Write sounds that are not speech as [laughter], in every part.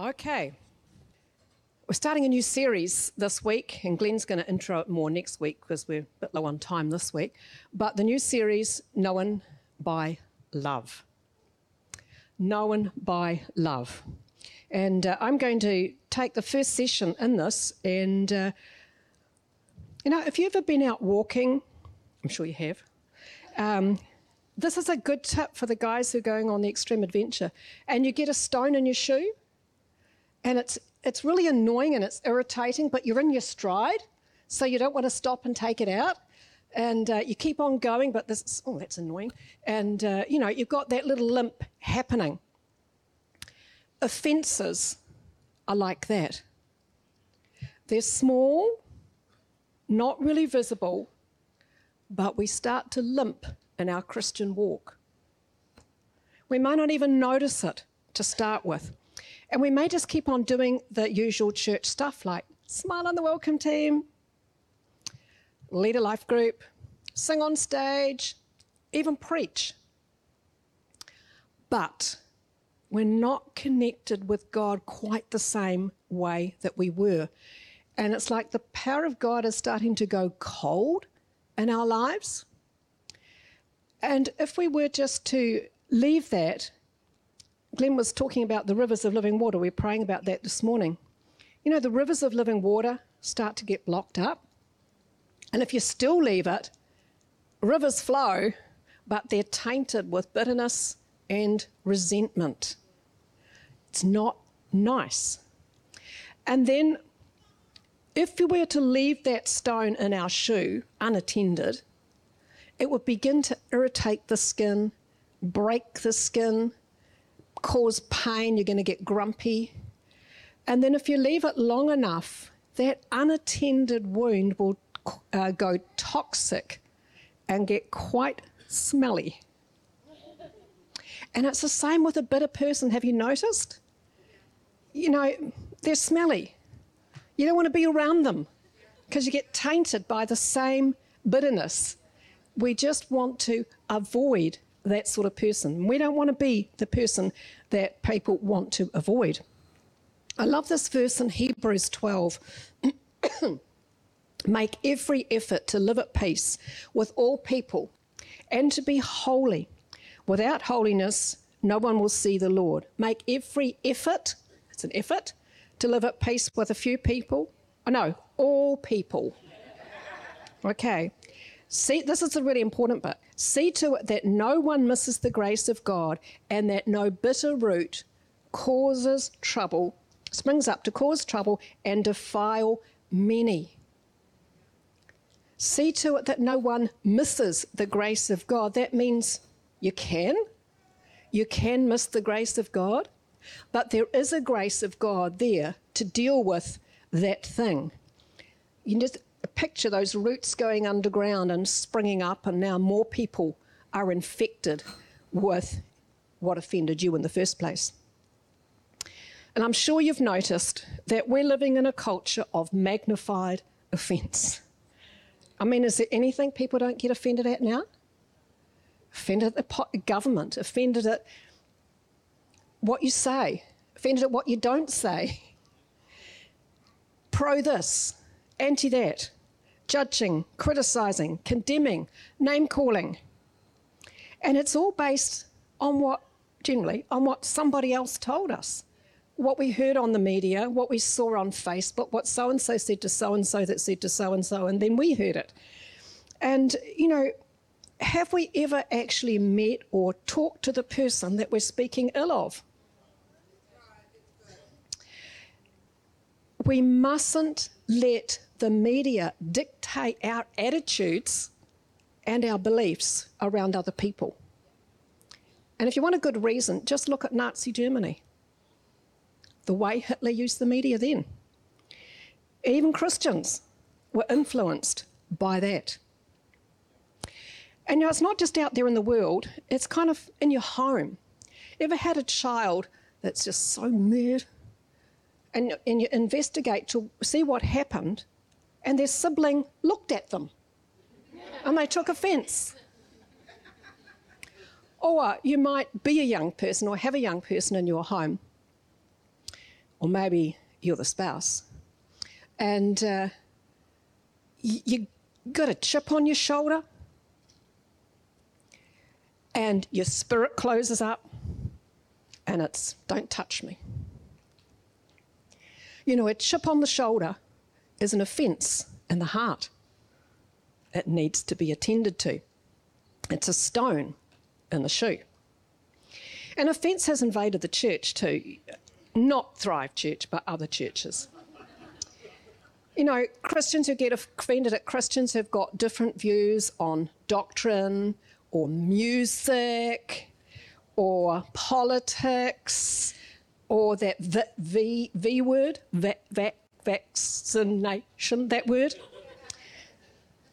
Okay. We're starting a new series this week, and Glenn's going to intro it more next week because we're a bit low on time this week. But the new series, Known by Love. Known by Love. And uh, I'm going to take the first session in this. And, uh, you know, if you've ever been out walking, I'm sure you have, um, this is a good tip for the guys who are going on the extreme adventure. And you get a stone in your shoe, and it's, it's really annoying and it's irritating, but you're in your stride, so you don't want to stop and take it out. And uh, you keep on going, but this, oh, that's annoying. And, uh, you know, you've got that little limp happening. Offences are like that. They're small, not really visible, but we start to limp in our Christian walk. We might not even notice it to start with. And we may just keep on doing the usual church stuff like smile on the welcome team, lead a life group, sing on stage, even preach. But we're not connected with God quite the same way that we were. And it's like the power of God is starting to go cold in our lives. And if we were just to leave that, Glenn was talking about the rivers of living water. We are praying about that this morning. You know, the rivers of living water start to get blocked up. And if you still leave it, rivers flow, but they're tainted with bitterness and resentment. It's not nice. And then, if we were to leave that stone in our shoe unattended, it would begin to irritate the skin, break the skin, cause pain. You're going to get grumpy. And then, if you leave it long enough, that unattended wound will uh, go toxic and get quite smelly. And it's the same with a bitter person. Have you noticed? You know, they're smelly. You don't want to be around them because you get tainted by the same bitterness. We just want to avoid that sort of person. We don't want to be the person that people want to avoid. I love this verse in Hebrews 12. [clears throat] Make every effort to live at peace with all people and to be holy. Without holiness, no one will see the Lord. Make every effort, it's an effort, to live at peace with a few people. Oh, no, all people. Okay. See, this is a really important bit. See to it that no one misses the grace of God and that no bitter root causes trouble, springs up to cause trouble and defile many. See to it that no one misses the grace of God. That means you can. You can miss the grace of God, but there is a grace of God there to deal with that thing. You just picture those roots going underground and springing up, and now more people are infected with what offended you in the first place. And I'm sure you've noticed that we're living in a culture of magnified offence. I mean, is there anything people don't get offended at now? Offended at the government, offended at what you say, offended at what you don't say. Pro this, anti that judging, criticizing, condemning, name calling. And it's all based on what, generally, on what somebody else told us. What we heard on the media, what we saw on Facebook, what so and so said to so and so that said to so and so, and then we heard it. And, you know, have we ever actually met or talked to the person that we're speaking ill of? We mustn't let the media dictate our attitudes and our beliefs around other people. And if you want a good reason, just look at Nazi Germany. The way Hitler used the media then. Even Christians were influenced by that. And you know, it's not just out there in the world, it's kind of in your home. Ever had a child that's just so mad? And, and you investigate to see what happened, and their sibling looked at them. And they took offence. Or you might be a young person or have a young person in your home. Or maybe you're the spouse, and uh, you, you got a chip on your shoulder, and your spirit closes up, and it's, don't touch me. You know, a chip on the shoulder is an offence in the heart. It needs to be attended to. It's a stone in the shoe. An offence has invaded the church too, not Thrive Church, but other churches. You know, Christians who get offended at Christians who've got different views on doctrine or music or politics or that v, v, word, va, va, vaccination, that word.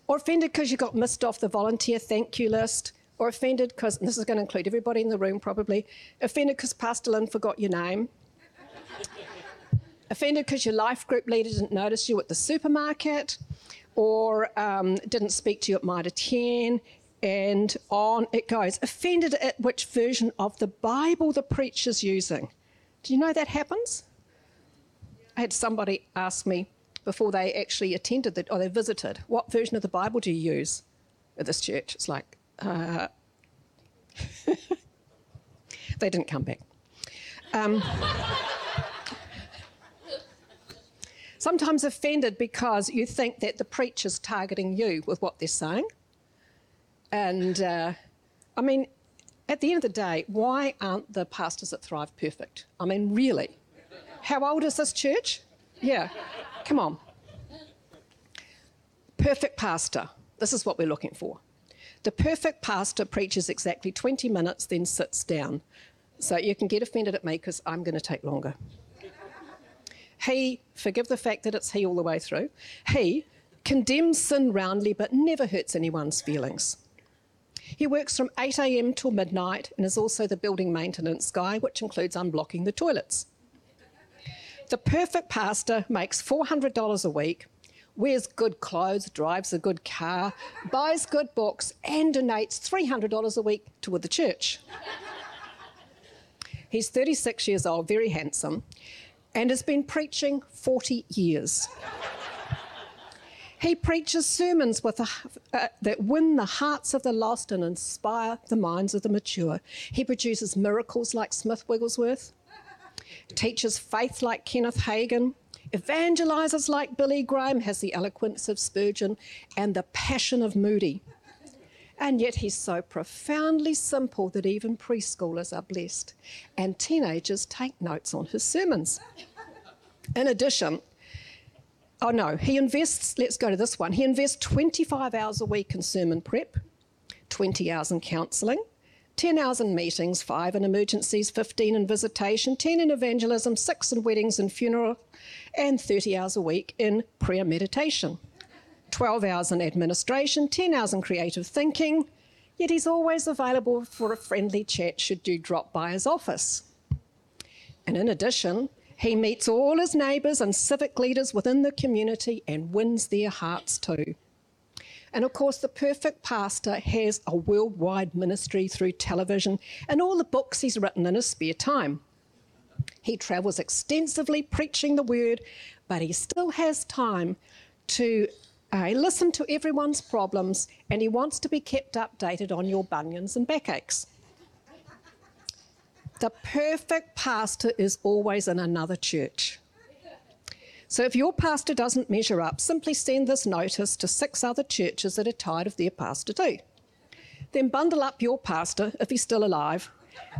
Or offended because you got missed off the volunteer thank you list. Or offended because, this is going to include everybody in the room probably, offended because Pastor Lynne forgot your name. offended because your life group leader didn't notice you at the supermarket or um, didn't speak to you at Mitre 10, and on it goes. Offended at which version of the Bible the preacher's using. Do you know that happens? I had somebody ask me before they actually attended the, or they visited, what version of the Bible do you use at this church? It's like, uh, [laughs] they didn't come back. Um, [laughs] sometimes offended because you think that the preacher's targeting you with what they're saying. And uh, I mean, at the end of the day, why aren't the pastors at Thrive perfect? I mean, really? How old is this church? Yeah, come on. Perfect pastor. This is what we're looking for. The perfect pastor preaches exactly 20 minutes, then sits down. So you can get offended at me because I'm going to take longer. He, forgive the fact that it's he all the way through, he condemns sin roundly but never hurts anyone's feelings. He works from 8am till midnight and is also the building maintenance guy, which includes unblocking the toilets. The perfect pastor makes $400 a week, wears good clothes, drives a good car, buys good books, and donates $300 a week toward the church. He's 36 years old, very handsome, and has been preaching 40 years. He preaches sermons a, uh, that win the hearts of the lost and inspire the minds of the mature. He produces miracles like Smith Wigglesworth, teaches faith like Kenneth Hagin, evangelizes like Billy Graham, has the eloquence of Spurgeon and the passion of Moody. And yet he's so profoundly simple that even preschoolers are blessed, and teenagers take notes on his sermons. In addition, Oh no, he invests, let's go to this one. He invests 25 hours a week in sermon prep, 20 hours in counselling, 10 hours in meetings, 5 in emergencies, 15 in visitation, 10 in evangelism, 6 in weddings and funeral, and 30 hours a week in prayer meditation. 12 hours in administration, 10 hours in creative thinking, yet he's always available for a friendly chat should you drop by his office. And in addition, he meets all his neighbours and civic leaders within the community and wins their hearts too. And of course, the perfect pastor has a worldwide ministry through television and all the books he's written in his spare time. He travels extensively preaching the word, but he still has time to uh, listen to everyone's problems and he wants to be kept updated on your bunions and backaches. The perfect pastor is always in another church. So if your pastor doesn't measure up, simply send this notice to six other churches that are tired of their pastor too. Then bundle up your pastor, if he's still alive,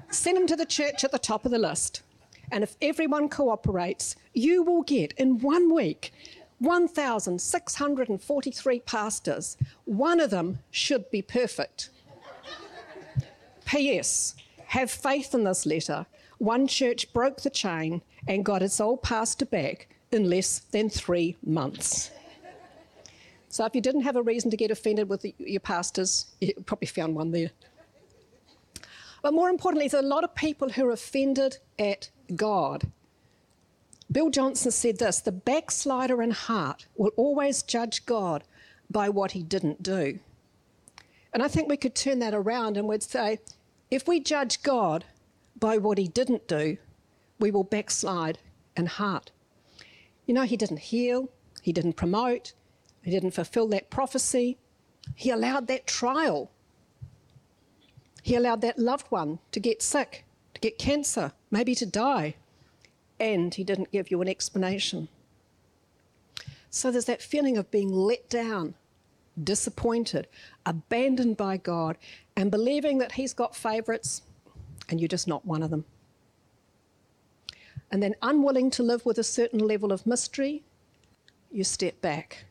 send him to the church at the top of the list. And if everyone cooperates, you will get in one week 1,643 pastors. One of them should be perfect. P.S. Have faith in this letter. One church broke the chain and got its old pastor back in less than three months. So if you didn't have a reason to get offended with the, your pastors, you probably found one there. But more importantly, there's a lot of people who are offended at God. Bill Johnson said this the backslider in heart will always judge God by what he didn't do. And I think we could turn that around and we'd say, if we judge God by what he didn't do, we will backslide in heart. You know, he didn't heal, he didn't promote, he didn't fulfill that prophecy. He allowed that trial. He allowed that loved one to get sick, to get cancer, maybe to die. And he didn't give you an explanation. So there's that feeling of being let down, disappointed, abandoned by God, and believing that He's got favourites and you're just not one of them. And then, unwilling to live with a certain level of mystery, you step back.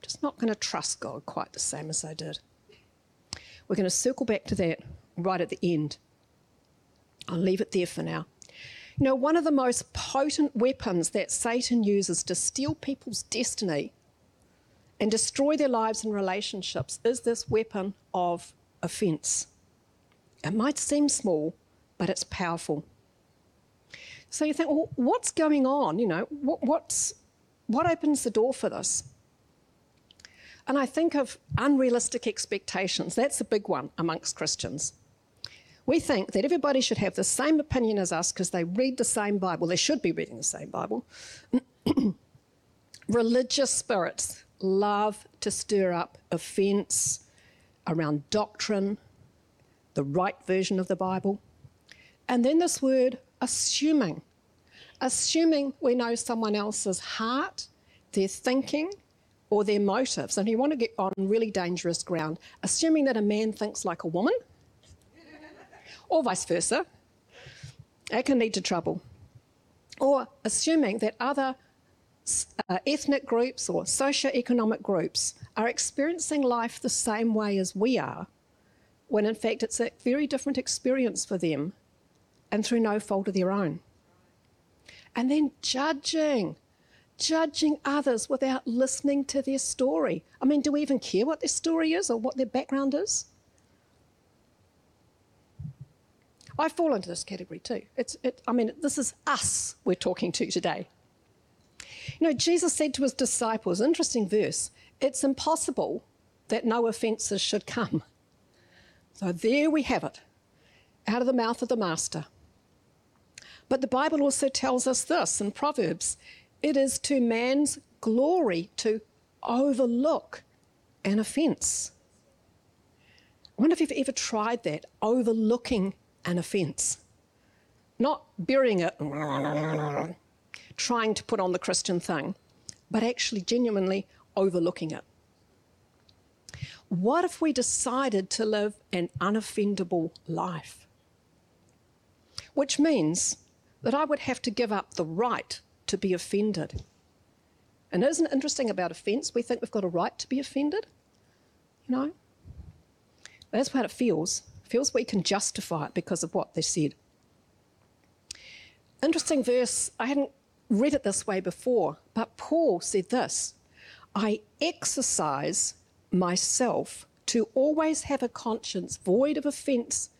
Just not going to trust God quite the same as I did. We're going to circle back to that right at the end. I'll leave it there for now. You know, one of the most potent weapons that Satan uses to steal people's destiny and destroy their lives and relationships is this weapon of offence. It might seem small, but it's powerful. So you think, well, what's going on? You know, what, what's, what opens the door for this? And I think of unrealistic expectations. That's a big one amongst Christians. We think that everybody should have the same opinion as us because they read the same Bible. They should be reading the same Bible. [clears throat] Religious spirits love to stir up offence around doctrine, the right version of the Bible. And then this word, assuming. Assuming we know someone else's heart, their thinking, or their motives. And you want to get on really dangerous ground, assuming that a man thinks like a woman or vice versa, it can lead to trouble. Or assuming that other uh, ethnic groups or socio-economic groups are experiencing life the same way as we are, when in fact it's a very different experience for them and through no fault of their own. And then judging, judging others without listening to their story. I mean, do we even care what their story is or what their background is? I fall into this category too. It's, it, I mean, this is us we're talking to today. You know, Jesus said to his disciples, interesting verse, it's impossible that no offences should come. So there we have it, out of the mouth of the Master. But the Bible also tells us this in Proverbs it is to man's glory to overlook an offence. I wonder if you've ever tried that, overlooking an offence. Not burying it, trying to put on the Christian thing, but actually genuinely overlooking it. What if we decided to live an unoffendable life? Which means that I would have to give up the right to be offended. And isn't it interesting about offence? We think we've got a right to be offended. You know? That's how it feels feels we can justify it because of what they said. Interesting verse, I hadn't read it this way before, but Paul said this I exercise myself to always have a conscience void of offence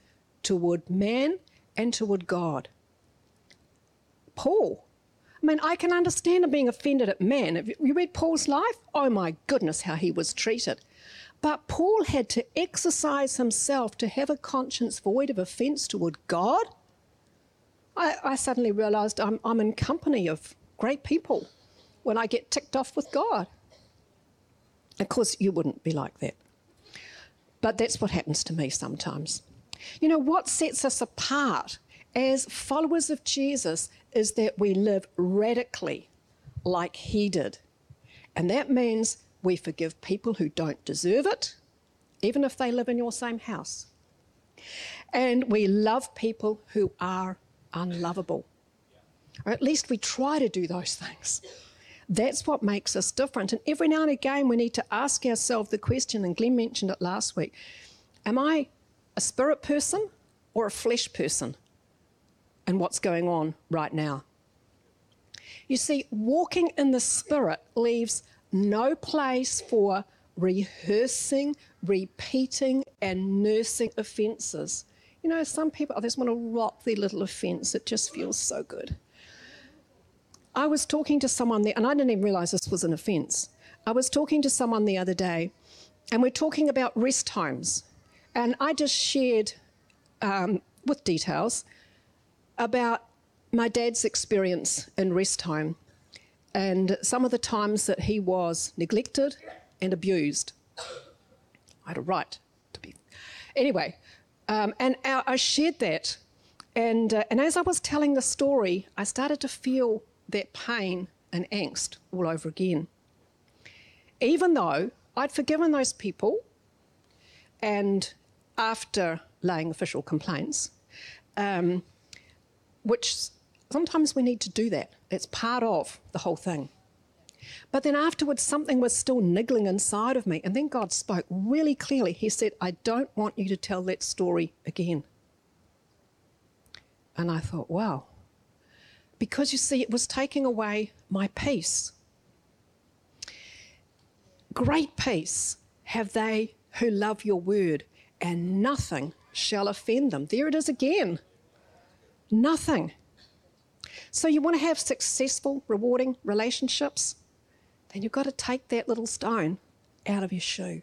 toward man and toward God. Paul, I mean, I can understand him being offended at man. Have you read Paul's life? Oh my goodness, how he was treated. But Paul had to exercise himself to have a conscience void of offence toward God. I, I suddenly realised I'm, I'm in company of great people when I get ticked off with God. Of course, you wouldn't be like that. But that's what happens to me sometimes. You know, what sets us apart as followers of Jesus is that we live radically like he did. And that means we forgive people who don't deserve it, even if they live in your same house. And we love people who are unlovable. Or at least we try to do those things. That's what makes us different. And every now and again, we need to ask ourselves the question, and Glenn mentioned it last week Am I a spirit person or a flesh person? And what's going on right now? You see, walking in the spirit leaves no place for rehearsing, repeating, and nursing offences. You know, some people, they just want to rock their little offence. It just feels so good. I was talking to someone there, and I didn't even realise this was an offence. I was talking to someone the other day, and we're talking about rest homes. And I just shared um, with details about my dad's experience in rest home and some of the times that he was neglected and abused. I had a right to be. Anyway, um, and I shared that. And, uh, and as I was telling the story, I started to feel that pain and angst all over again. Even though I'd forgiven those people, and after laying official complaints, um, which sometimes we need to do that. It's part of the whole thing. But then afterwards, something was still niggling inside of me. And then God spoke really clearly. He said, I don't want you to tell that story again. And I thought, wow. Because you see, it was taking away my peace. Great peace have they who love your word, and nothing shall offend them. There it is again. Nothing. So, you want to have successful, rewarding relationships? Then you've got to take that little stone out of your shoe.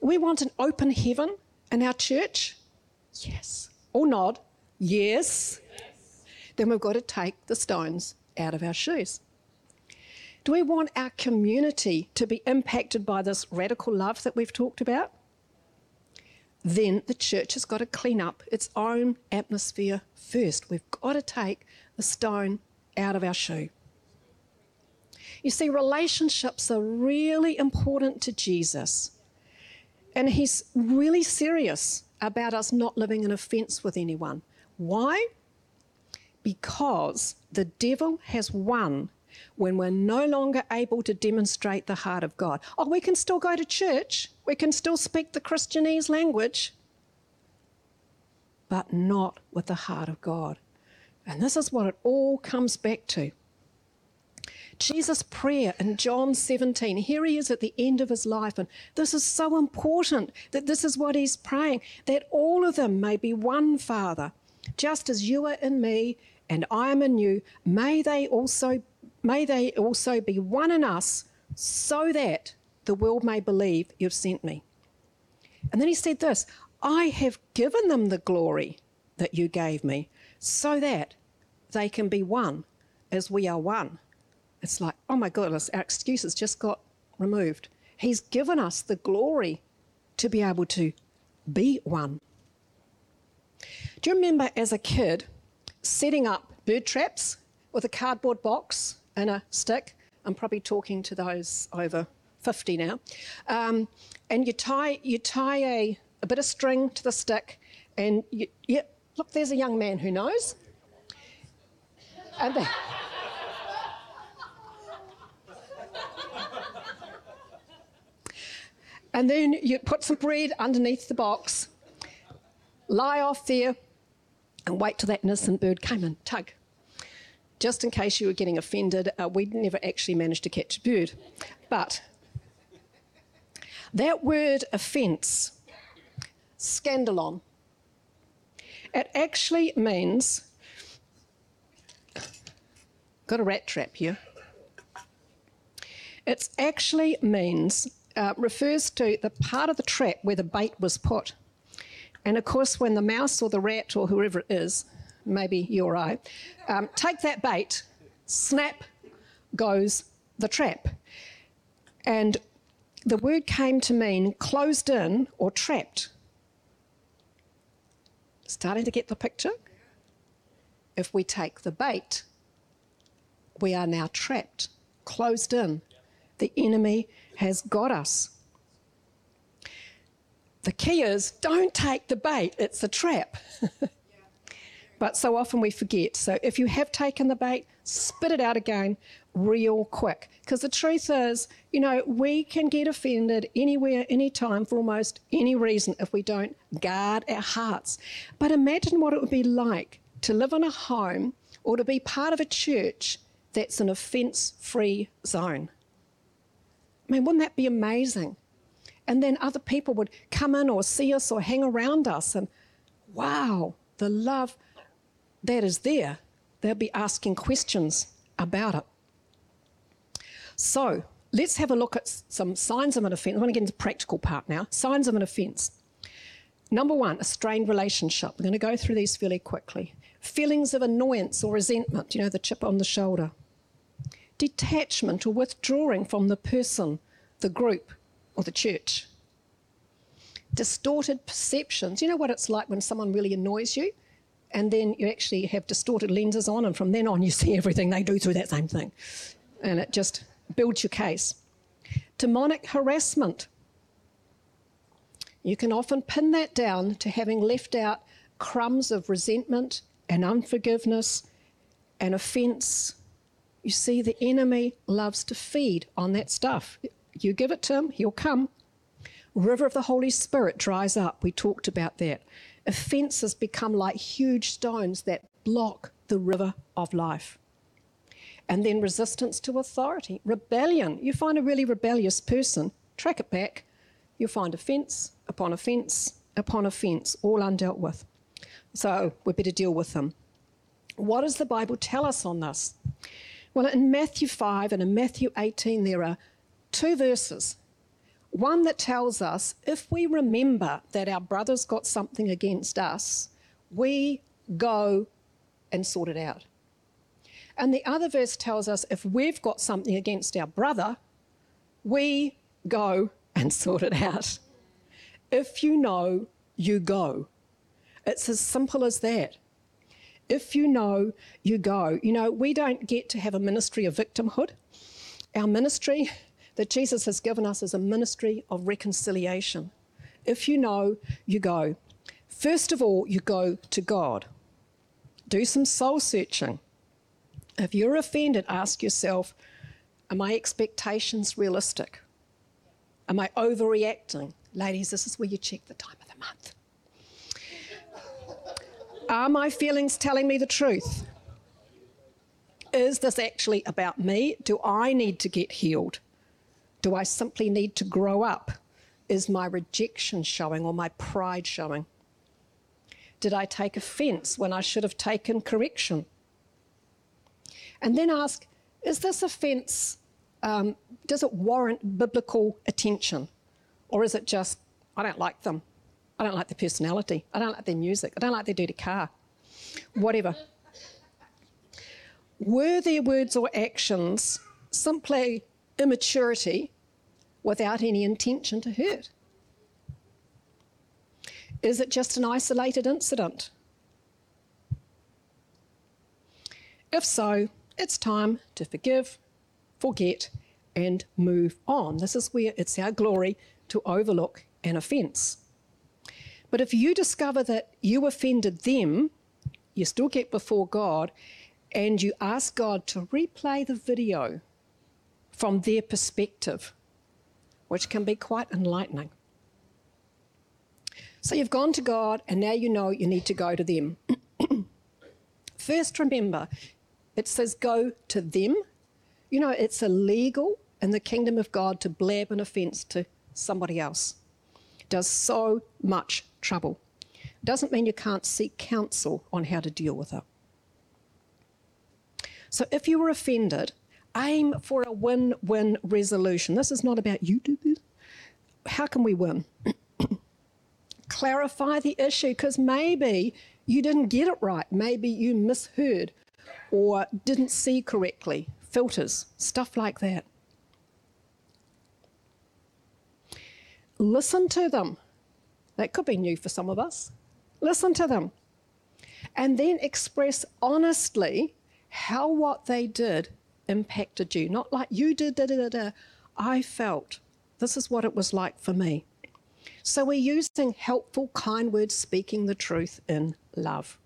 We want an open heaven in our church? Yes. Or nod? Yes. yes. Then we've got to take the stones out of our shoes. Do we want our community to be impacted by this radical love that we've talked about? Then the church has got to clean up its own atmosphere first. We've got to take the stone out of our shoe. You see, relationships are really important to Jesus. And he's really serious about us not living in offense with anyone. Why? Because the devil has won when we're no longer able to demonstrate the heart of God. Oh, we can still go to church, we can still speak the Christianese language, but not with the heart of God. And this is what it all comes back to. Jesus' prayer in John 17. Here he is at the end of his life, and this is so important that this is what he's praying that all of them may be one Father, just as you are in me and I am in you. May they also may they also be one in us, so that the world may believe you've sent me. And then he said this I have given them the glory that you gave me, so that they can be one as we are one. It's like, oh my goodness, our excuses just got removed. He's given us the glory to be able to be one. Do you remember as a kid setting up bird traps with a cardboard box and a stick? I'm probably talking to those over 50 now. Um, and you tie, you tie a, a bit of string to the stick, and you, yeah, look, there's a young man who knows. And [laughs] And then you put some bread underneath the box, lie off there, and wait till that innocent bird came and tug. Just in case you were getting offended, uh, we never actually managed to catch a bird. But that word offence, scandalon, it actually means, got a rat trap here. It actually means uh, refers to the part of the trap where the bait was put. And of course, when the mouse or the rat or whoever it is, maybe you or I, um, take that bait, snap goes the trap. And the word came to mean closed in or trapped. Starting to get the picture? If we take the bait, we are now trapped, closed in. The enemy has got us. The key is don't take the bait, it's a trap. [laughs] but so often we forget. So if you have taken the bait, spit it out again real quick. Because the truth is, you know, we can get offended anywhere, anytime, for almost any reason if we don't guard our hearts. But imagine what it would be like to live in a home or to be part of a church that's an offence free zone. I mean, wouldn't that be amazing? And then other people would come in or see us or hang around us, and wow, the love that is there. They'll be asking questions about it. So let's have a look at some signs of an offence. I want to get into the practical part now. Signs of an offence. Number one, a strained relationship. We're going to go through these fairly quickly. feelings of annoyance or resentment, you know, the chip on the shoulder, detachment or withdrawing from the person, the group, or the church, distorted perceptions. You know what it's like when someone really annoys you? And then you actually have distorted lenses on, and from then on, you [laughs] see everything they do through that same thing. And it just builds your case. Demonic harassment. You can often pin that down to having left out crumbs of resentment and unforgiveness and offense. You see, the enemy loves to feed on that stuff. You give it to him, he'll come. River of the Holy Spirit dries up. We talked about that. Offenses become like huge stones that block the river of life. And then resistance to authority, rebellion. You find a really rebellious person, track it back. You'll find offence upon offence upon offence, all undealt with. So we better deal with them. What does the Bible tell us on this? Well, in Matthew 5 and in Matthew 18, there are two verses. One that tells us if we remember that our brother's got something against us, we go and sort it out. And the other verse tells us if we've got something against our brother, we go and [laughs] sort it out. If you know, you go. It's as simple as that. If you know, you go. You know, we don't get to have a ministry of victimhood. Our ministry [laughs] that Jesus has given us is a ministry of reconciliation. If you know, you go. First of all, you go to God. Do some soul searching. If you're offended, ask yourself Are my expectations realistic? Am I overreacting? Ladies, this is where you check the time of the month. Are my feelings telling me the truth? Is this actually about me? Do I need to get healed? Do I simply need to grow up? Is my rejection showing or my pride showing? Did I take offense when I should have taken correction? And then ask, is this offense, um, does it warrant biblical attention? Or is it just, I don't like them? I don't like their personality. I don't like their music. I don't like their dirty car. Whatever. Were their words or actions simply immaturity without any intention to hurt? Is it just an isolated incident? If so, it's time to forgive, forget, and move on. This is where it's our glory to overlook an offence. But if you discover that you offended them, you still get before God and you ask God to replay the video from their perspective, which can be quite enlightening. So you've gone to God and now you know you need to go to them. [clears throat] First, remember, it says go to them. You know, it's illegal in the kingdom of God to blab an offence to somebody else. It does so much trouble. Doesn't mean you can't seek counsel on how to deal with it. So if you were offended, aim for a win win resolution. This is not about you do this. How can we win? [clears throat] Clarify the issue because maybe you didn't get it right. Maybe you misheard or didn't see correctly. Filters, stuff like that. Listen to them. That could be new for some of us. Listen to them. And then express honestly how what they did impacted you. Not like you did, da, da, da, da. I felt this is what it was like for me. So we're using helpful, kind words, speaking the truth in love.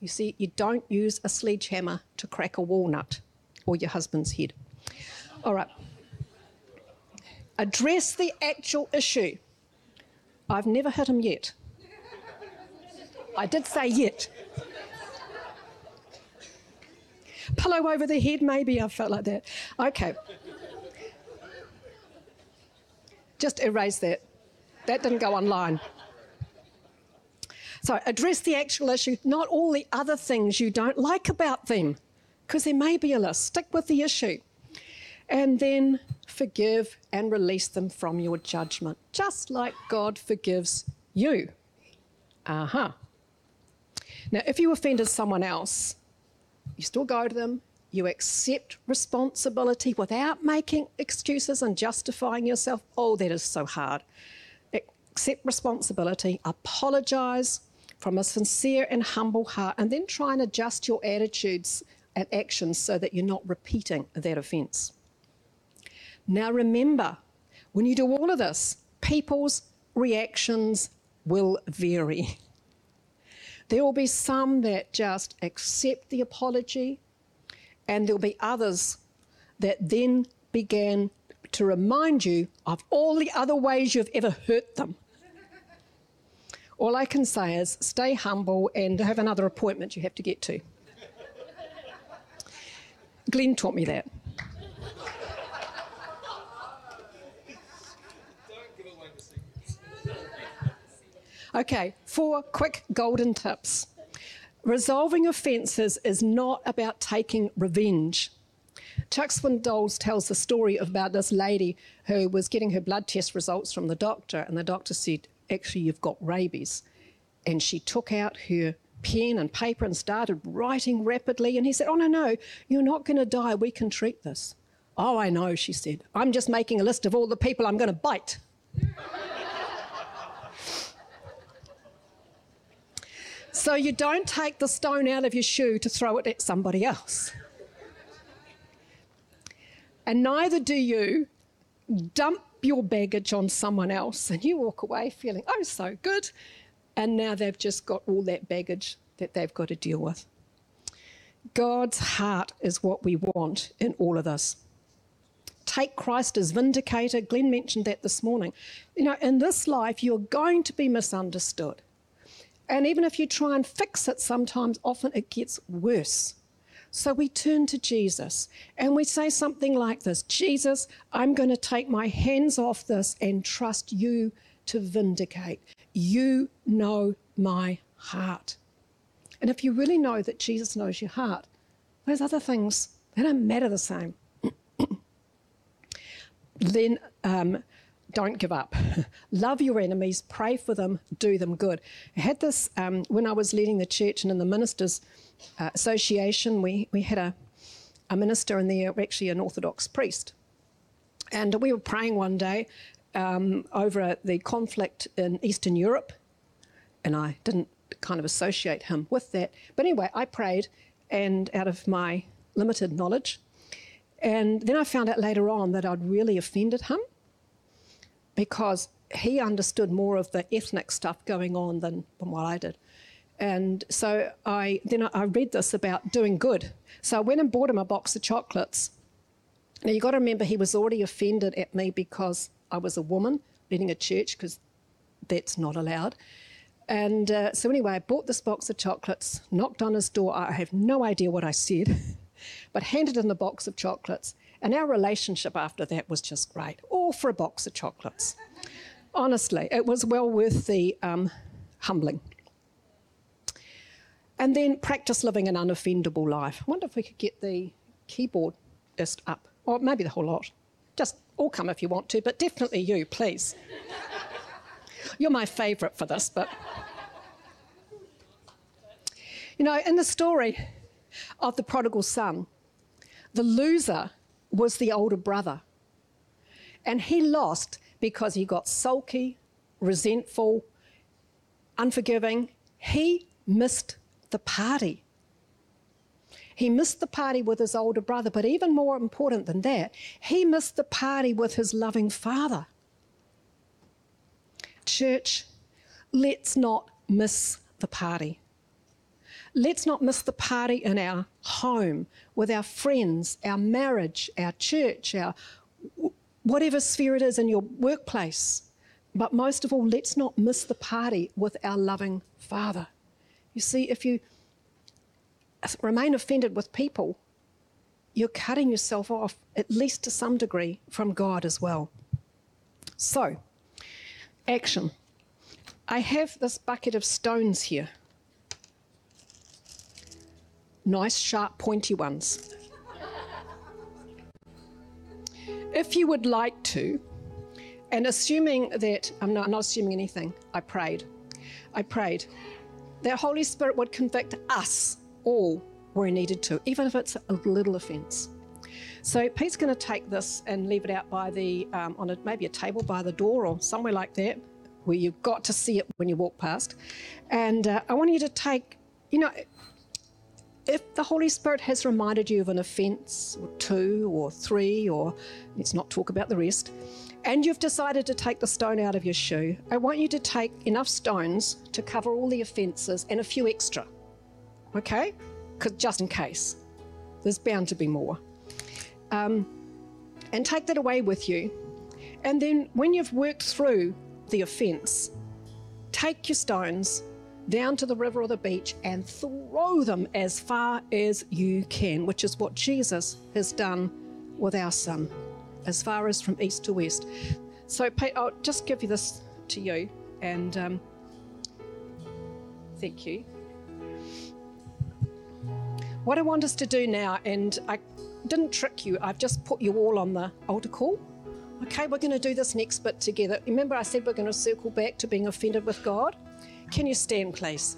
You see, you don't use a sledgehammer to crack a walnut or your husband's head. All right. Address the actual issue. I've never hit him yet. I did say yet. Pillow over the head, maybe I felt like that. Okay. Just erase that. That didn't go online. So address the actual issue, not all the other things you don't like about them, because there may be a list. Stick with the issue. And then forgive and release them from your judgment, just like God forgives you. Uh huh. Now, if you offended someone else, you still go to them, you accept responsibility without making excuses and justifying yourself. Oh, that is so hard. Accept responsibility, apologize from a sincere and humble heart, and then try and adjust your attitudes and actions so that you're not repeating that offence. Now, remember, when you do all of this, people's reactions will vary. [laughs] There will be some that just accept the apology, and there'll be others that then began to remind you of all the other ways you've ever hurt them. All I can say is stay humble and have another appointment you have to get to. Glenn taught me that. Okay, four quick golden tips. Resolving offences is not about taking revenge. Chuck Swindoll tells the story about this lady who was getting her blood test results from the doctor, and the doctor said, Actually, you've got rabies. And she took out her pen and paper and started writing rapidly. And he said, Oh, no, no, you're not going to die. We can treat this. Oh, I know, she said. I'm just making a list of all the people I'm going to bite. [laughs] So you don't take the stone out of your shoe to throw it at somebody else. And neither do you dump your baggage on someone else and you walk away feeling, oh, so good. And now they've just got all that baggage that they've got to deal with. God's heart is what we want in all of this. Take Christ as vindicator. Glenn mentioned that this morning. You know, in this life, you're going to be misunderstood. And even if you try and fix it, sometimes, often it gets worse. So we turn to Jesus and we say something like this Jesus, I'm going to take my hands off this and trust you to vindicate. You know my heart. And if you really know that Jesus knows your heart, those other things, they don't matter the same. [clears throat] then um, don't give up. [laughs] Love your enemies, pray for them, do them good. I had this um, when I was leading the church and in the ministers' uh, association, we, we had a, a minister in there, actually an Orthodox priest. And we were praying one day um, over the conflict in Eastern Europe, and I didn't kind of associate him with that. But anyway, I prayed, and out of my limited knowledge, and then I found out later on that I'd really offended him because he understood more of the ethnic stuff going on than, than what I did. And so I then I read this about doing good. So I went and bought him a box of chocolates. Now you got to remember he was already offended at me because I was a woman leading a church because that's not allowed. And uh, so anyway, I bought this box of chocolates, knocked on his door. I have no idea what I said, [laughs] but handed him the box of chocolates. And our relationship after that was just great, all for a box of chocolates. Honestly, it was well worth the um, humbling. And then practice living an unoffendable life. I wonder if we could get the keyboard just up, or maybe the whole lot. Just all come if you want to, but definitely you, please. You're my favourite for this, but. You know, in the story of the prodigal son, the loser was the older brother. And he lost because he got sulky, resentful, unforgiving. He missed the party. He missed the party with his older brother, but even more important than that, he missed the party with his loving father. Church, let's not miss the party. Let's not miss the party in our home, with our friends, our marriage, our church, our whatever sphere it is in your workplace. But most of all, let's not miss the party with our loving Father. You see, if you remain offended with people, you're cutting yourself off, at least to some degree, from God as well. So, action. I have this bucket of stones here nice, sharp, pointy ones. if you would like to, and assuming that, I'm not, I'm not assuming anything, I prayed. I prayed. That Holy Spirit would convict us all where He needed to, even if it's a little offence. So Pete's going to take this and leave it out by the um, on a, maybe a table by the door or somewhere like that, where you've got to see it when you walk past. And uh, I want you to take, you know, if the Holy Spirit has reminded you of an offence or two or three, or let's not talk about the rest, and you've decided to take the stone out of your shoe, I want you to take enough stones to cover all the offences and a few extra. Okay? Cause just in case. There's bound to be more. Um, and take that away with you. And then when you've worked through the offence, take your stones down to the river or the beach and throw them as far as you can, which is what Jesus has done with our son, as far as from east to west. So, I'll just give you this to you, and um, thank you. What I want us to do now, and I didn't trick you, I've just put you all on the altar call. Okay, we're going to do this next bit together. Remember, I said we're going to circle back to being offended with God? Can you stand, please?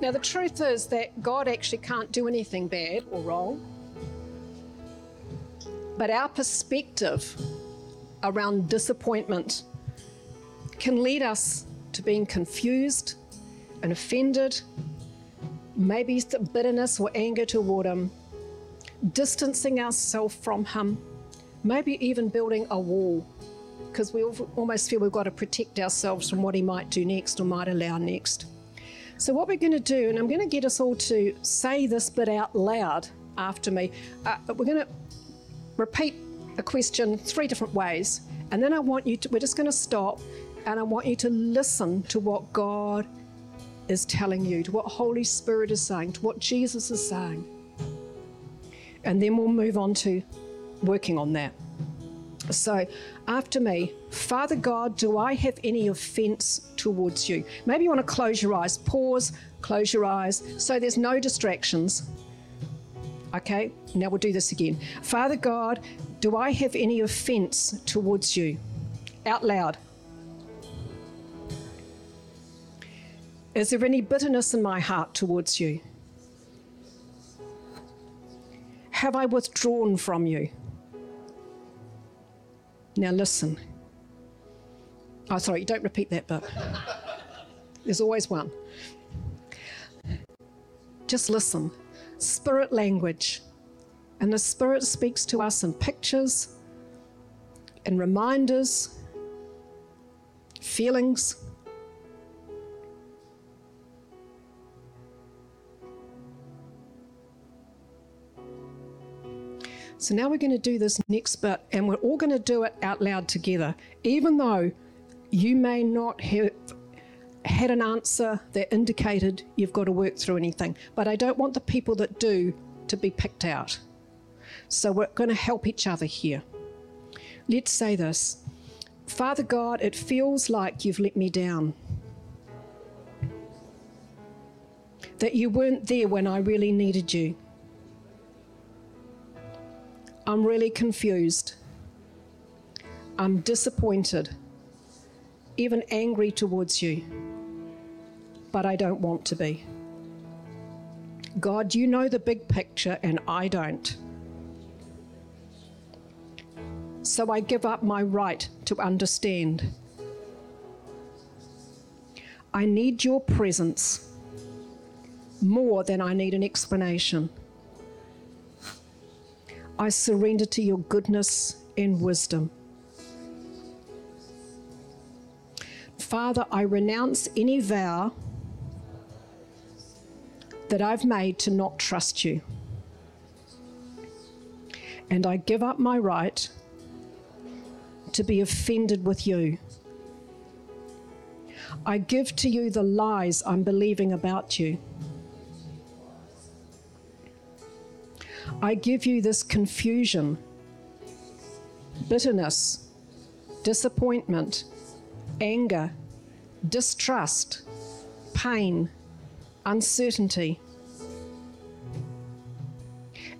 Now, the truth is that God actually can't do anything bad or wrong. But our perspective around disappointment can lead us to being confused and offended, maybe bitterness or anger toward Him, distancing ourselves from Him maybe even building a wall because we almost feel we've got to protect ourselves from what he might do next or might allow next. So, what we're going to do, and I'm going to get us all to say this bit out loud after me, uh, we're going to repeat a question three different ways. And then I want you to, we're just going to stop and I want you to listen to what God is telling you, to what Holy Spirit is saying, to what Jesus is saying. And then we'll move on to working on that. So, after me, Father God, do I have any offense towards you? Maybe you want to close your eyes, pause, close your eyes, so there's no distractions. Okay, now we'll do this again. Father God, do I have any offense towards you? Out loud. Is there any bitterness in my heart towards you? Have I withdrawn from you? Now listen. Oh, sorry, don't repeat that bit. There's always one. Just listen. Spirit language. And the Spirit speaks to us in pictures, in reminders, feelings. So now we're going to do this next bit, and we're all going to do it out loud together, even though you may not have had an answer that indicated you've got to work through anything. But I don't want the people that do to be picked out. So we're going to help each other here. Let's say this Father God, it feels like you've let me down. That you weren't there when I really needed you. I'm really confused. I'm disappointed, even angry towards you, but I don't want to be. God, you know the big picture, and I don't. So I give up my right to understand. I need your presence more than I need an explanation. I surrender to your goodness and wisdom. Father, I renounce any vow that I've made to not trust you. And I give up my right to be offended with you. I give to you the lies I'm believing about you. I give you this confusion, bitterness, disappointment, anger, distrust, pain, uncertainty.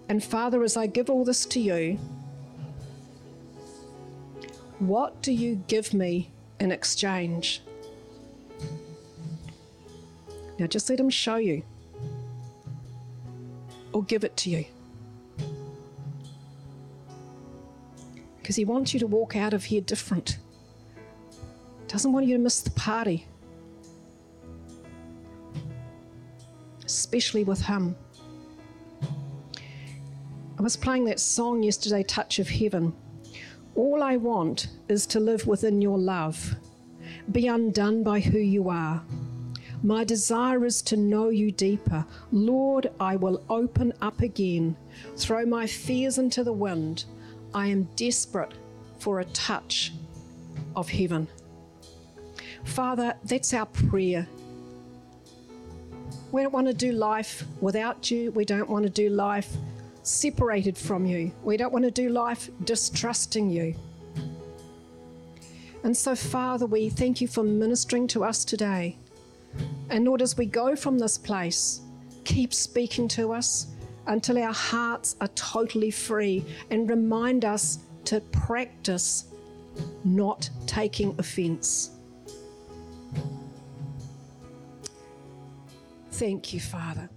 And Father, as I give all this to you, What do you give me in exchange? Now just let him show you or give it to you. Because he wants you to walk out of here different. Doesn't want you to miss the party. Especially with him. I was playing that song yesterday, Touch of Heaven. All I want is to live within your love, be undone by who you are. My desire is to know you deeper. Lord, I will open up again, throw my fears into the wind. I am desperate for a touch of heaven. Father, that's our prayer. We don't want to do life without you. We don't want to do life separated from you. We don't want to do life distrusting you. And so, Father, we thank you for ministering to us today. And Lord, as we go from this place, keep speaking to us until our hearts are totally free and remind us to practice not taking offense. Thank you, Father.